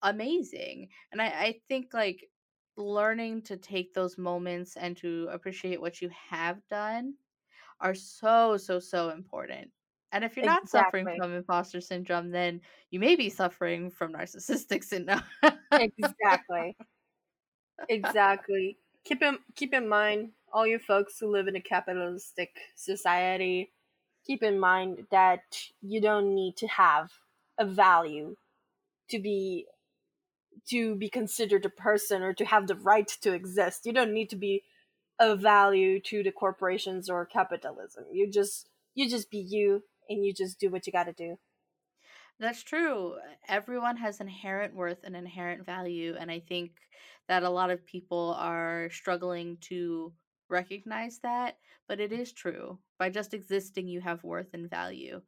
amazing. And I, I think like learning to take those moments and to appreciate what you have done are so, so, so important. And if you're not suffering from imposter syndrome, then you may be suffering from narcissistic syndrome. Exactly. Exactly. Keep in keep in mind, all you folks who live in a capitalistic society, keep in mind that you don't need to have a value to be to be considered a person or to have the right to exist. You don't need to be a value to the corporations or capitalism. You just you just be you and you just do what you got to do. That's true. Everyone has inherent worth and inherent value. And I think that a lot of people are struggling to recognize that. But it is true. By just existing, you have worth and value.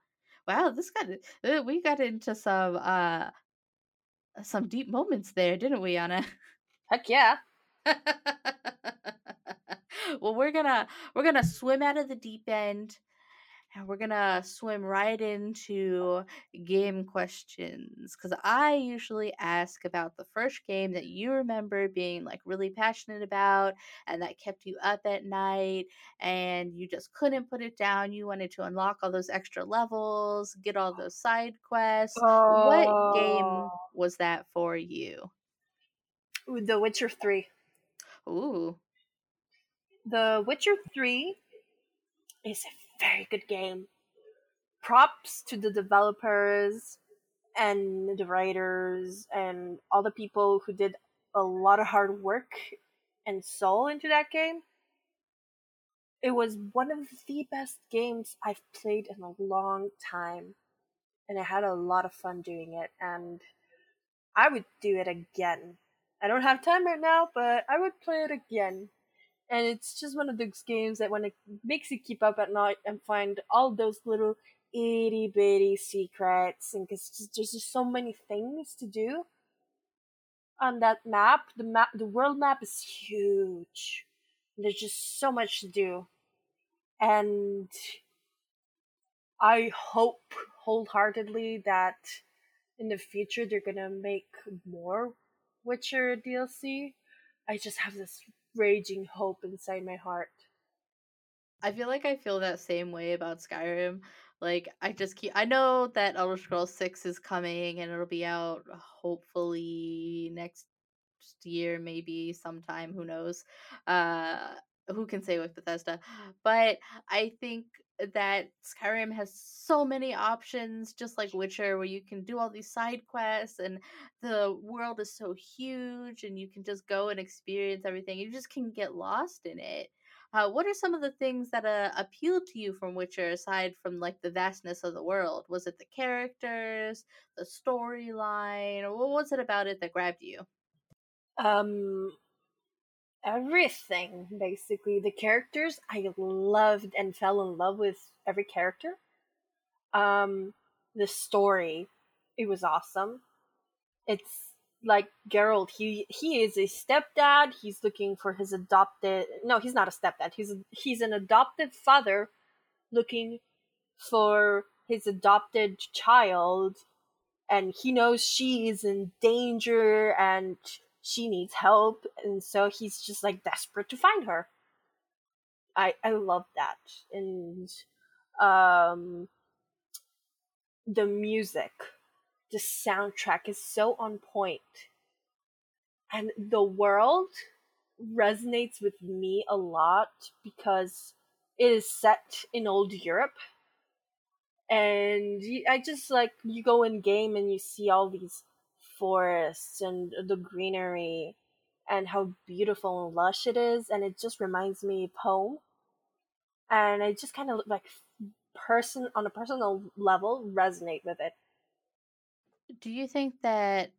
Wow, this got uh, we got into some uh some deep moments there, didn't we, Anna? Heck yeah. well, we're gonna we're gonna swim out of the deep end and we're gonna swim right into game questions because I usually ask about the first game that you remember being like really passionate about and that kept you up at night and you just couldn't put it down. You wanted to unlock all those extra levels, get all those side quests. What game Oh, was that for you? The Witcher 3. Ooh, The Witcher 3 is a very good game. Props to the developers and the writers and all the people who did a lot of hard work and soul into that game. It was one of the best games I've played in a long time, and I had a lot of fun doing it, and I would do it again. I don't have time right now, but I would play it again. And it's just one of those games that when it makes you keep up at night and find all those little itty bitty secrets, and because there's just so many things to do on that map. The map, the world map is huge. There's just so much to do, and I hope wholeheartedly that in the future they're gonna make more Witcher DLC. I just have this raging hope inside my heart. I feel like I feel that same way about Skyrim. Like I just keep I know that Elder Scrolls 6 is coming and it'll be out hopefully next year maybe sometime who knows. Uh who can say with Bethesda. But I think that Skyrim has so many options just like Witcher where you can do all these side quests and the world is so huge and you can just go and experience everything. You just can get lost in it. Uh, what are some of the things that uh, appealed to you from Witcher aside from like the vastness of the world? Was it the characters, the storyline, or what was it about it that grabbed you? Um, everything basically. The characters I loved and fell in love with every character. Um, the story, it was awesome. It's like Geralt. He he is a stepdad. He's looking for his adopted. No, he's not a stepdad. He's a, he's an adopted father, looking for his adopted child, and he knows she is in danger, and she needs help and so he's just like desperate to find her i i love that and um the music the soundtrack is so on point and the world resonates with me a lot because it is set in old Europe. And I just like you go in game and you see all these forests and the greenery and how beautiful and lush it is and it just reminds me of home and I just kind of like person on a personal level resonate with it Do you think that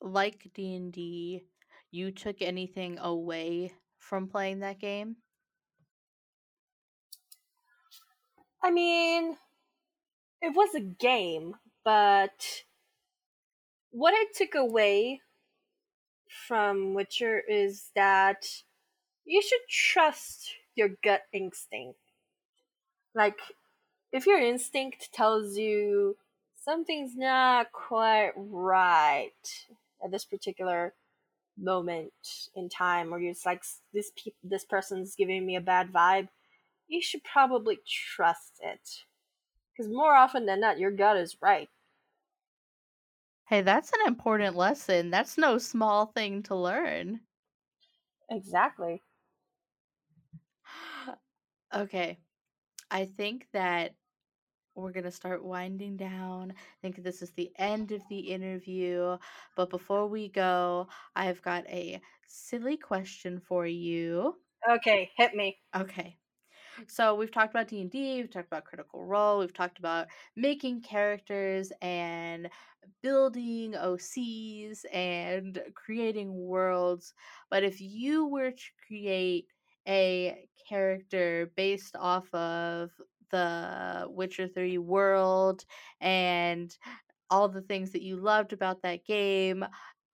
like D&D you took anything away from playing that game? I mean, it was a game, but what I took away from Witcher is that you should trust your gut instinct. Like, if your instinct tells you something's not quite right at this particular moment in time, or you're like this pe- this person's giving me a bad vibe, you should probably trust it. Because more often than not, your gut is right. Hey, that's an important lesson. That's no small thing to learn. Exactly. okay. I think that we're going to start winding down. I think this is the end of the interview. But before we go, I've got a silly question for you. Okay, hit me. Okay. So we've talked about D and D, we've talked about Critical Role, we've talked about making characters and building OCs and creating worlds. But if you were to create a character based off of the Witcher 3 world and all the things that you loved about that game,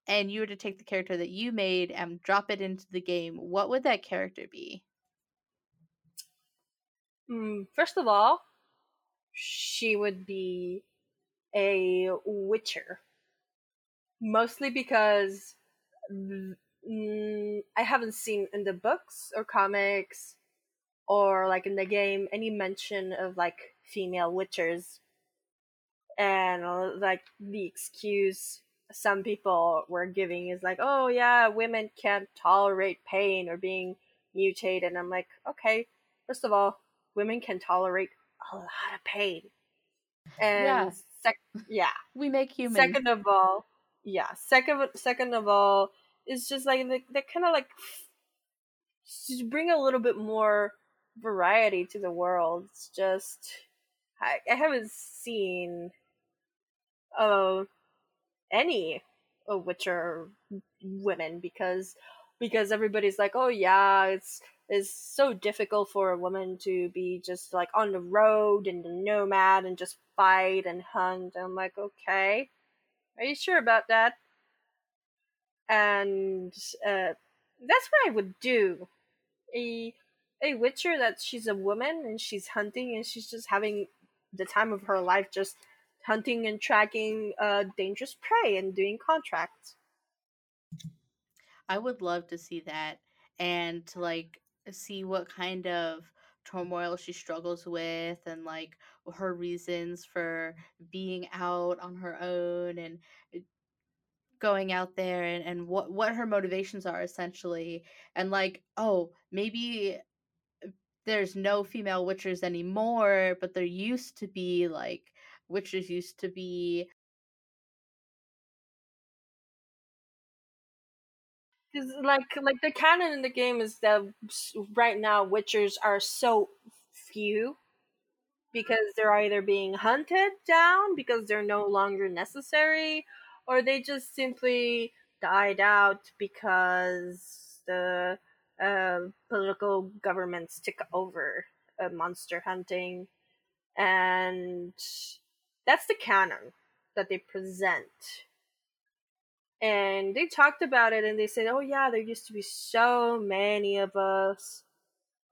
and you were to take the character that you made and drop it into the game, what would that character be? Mm, first of all, she would be a witcher. Mostly because mm, I haven't seen in the books or comics or like in the game any mention of like female witchers. And like the excuse some people were giving is like, oh yeah, women can't tolerate pain or being mutated. And I'm like, okay, first of all, women can tolerate a lot of pain. And yeah, sec- yeah. we make humans. Second of all, yeah. Second, second of all, it's just like they, they kind of like just bring a little bit more variety to the world. It's just I, I haven't seen uh any of witcher women because because everybody's like, oh yeah, it's it's so difficult for a woman to be just like on the road and a nomad and just fight and hunt. I'm like, okay, are you sure about that? And uh, that's what I would do. A a witcher that she's a woman and she's hunting and she's just having the time of her life just hunting and tracking uh, dangerous prey and doing contracts. I would love to see that and to like see what kind of turmoil she struggles with and like her reasons for being out on her own and uh, going out there and, and what what her motivations are essentially. And like oh maybe uh, there's no female witchers anymore but there used to be like witches used to be because like like the canon in the game is that right now witchers are so few because they're either being hunted down because they're no longer necessary or they just simply died out because the uh, political governments took over uh, monster hunting. And that's the canon that they present and they talked about it and they said oh yeah there used to be so many of us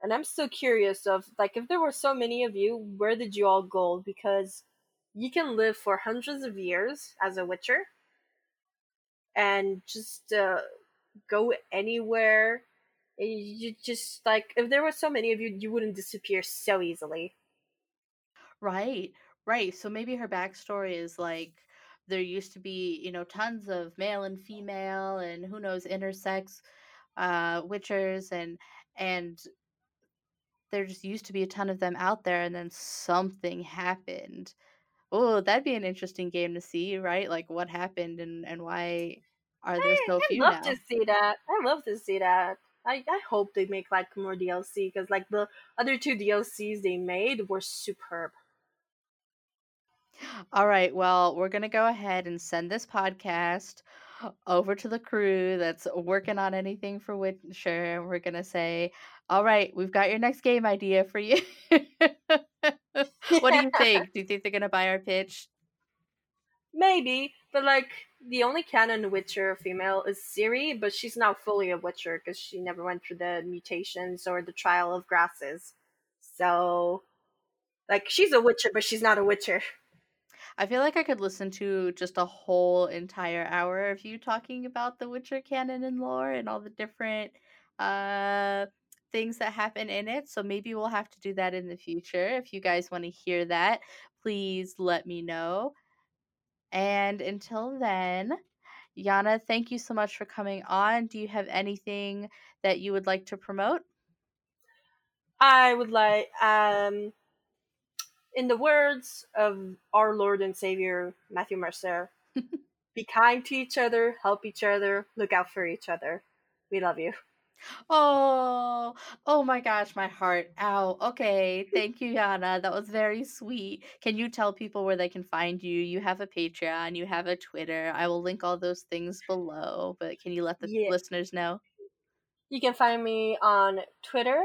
and i'm still curious of like if there were so many of you where did you all go because you can live for hundreds of years as a witcher and just uh, go anywhere. And You just like if there were so many of you, you wouldn't disappear so easily. Right, right. So maybe her backstory is like there used to be, you know, tons of male and female and who knows intersex uh witchers and and there just used to be a ton of them out there and then something happened. Oh, that'd be an interesting game to see, right? Like what happened and and why are there I, so few I'd love to see that. I love to see that. I, I hope they make like more DLC because like the other two DLCs they made were superb. All right, well, we're going to go ahead and send this podcast over to the crew that's working on anything for Witcher. We're going to say, all right, we've got your next game idea for you. what do you think? Do you think they're going to buy our pitch? Maybe, but like the only canon Witcher female is Ciri, but she's not fully a Witcher because she never went through the mutations or the trial of grasses. So, like, she's a Witcher, but she's not a Witcher. I feel like I could listen to just a whole entire hour of you talking about the Witcher canon and lore and all the different uh things that happen in it. So maybe we'll have to do that in the future. If you guys want to hear that, please let me know. And until then, Yana, thank you so much for coming on. Do you have anything that you would like to promote? I would like, um, in the words of our Lord and Savior Matthew Mercer, be kind to each other, help each other, look out for each other. We love you. Oh, oh my gosh, my heart. Ow. Okay. Thank you, Yana. That was very sweet. Can you tell people where they can find you? You have a Patreon, you have a Twitter. I will link all those things below, but can you let the Yeah. listeners know? You can find me on Twitter,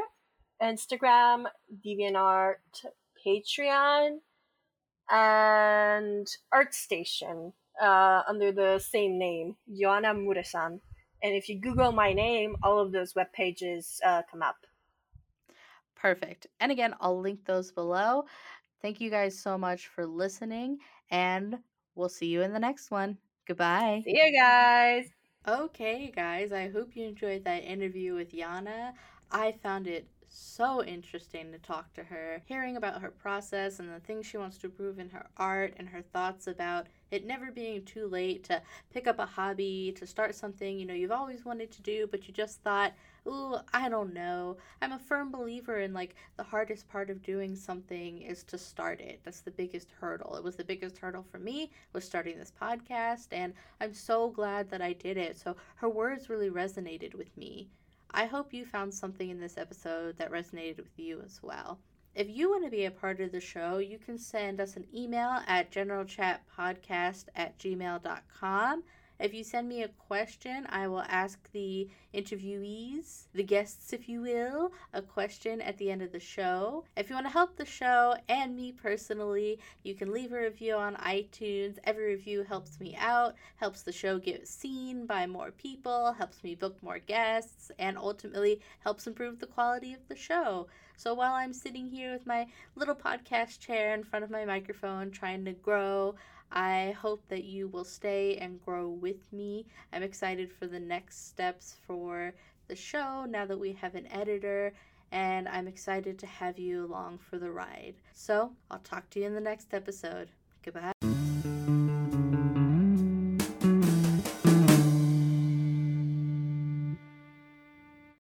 Instagram, DeviantArt, Patreon, and ArtStation uh, under the same name, Joanna Muresan. And if you Google my name, all of those web pages uh, come up. Perfect. And again, I'll link those below. Thank you guys so much for listening, and we'll see you in the next one. Goodbye. See you guys. Okay, guys, I hope you enjoyed that interview with Yana. I found it so interesting to talk to her, hearing about her process and the things she wants to improve in her art and her thoughts about it never being too late to pick up a hobby, to start something you know you've always wanted to do, but you just thought, ooh, I don't know. I'm a firm believer in like the hardest part of doing something is to start it. That's the biggest hurdle. It was the biggest hurdle for me was starting this podcast and I'm so glad that I did it. So her words really resonated with me. I hope you found something in this episode that resonated with you as well. If you want to be a part of the show, you can send us an email at generalchatpodcast at gmail.com. If you send me a question, I will ask the interviewees, the guests, if you will, a question at the end of the show. If you want to help the show and me personally, you can leave a review on iTunes. Every review helps me out, helps the show get seen by more people, helps me book more guests, and ultimately helps improve the quality of the show. So while I'm sitting here with my little podcast chair in front of my microphone trying to grow, I hope that you will stay and grow with me. I'm excited for the next steps for the show now that we have an editor, and I'm excited to have you along for the ride. So, I'll talk to you in the next episode. Goodbye.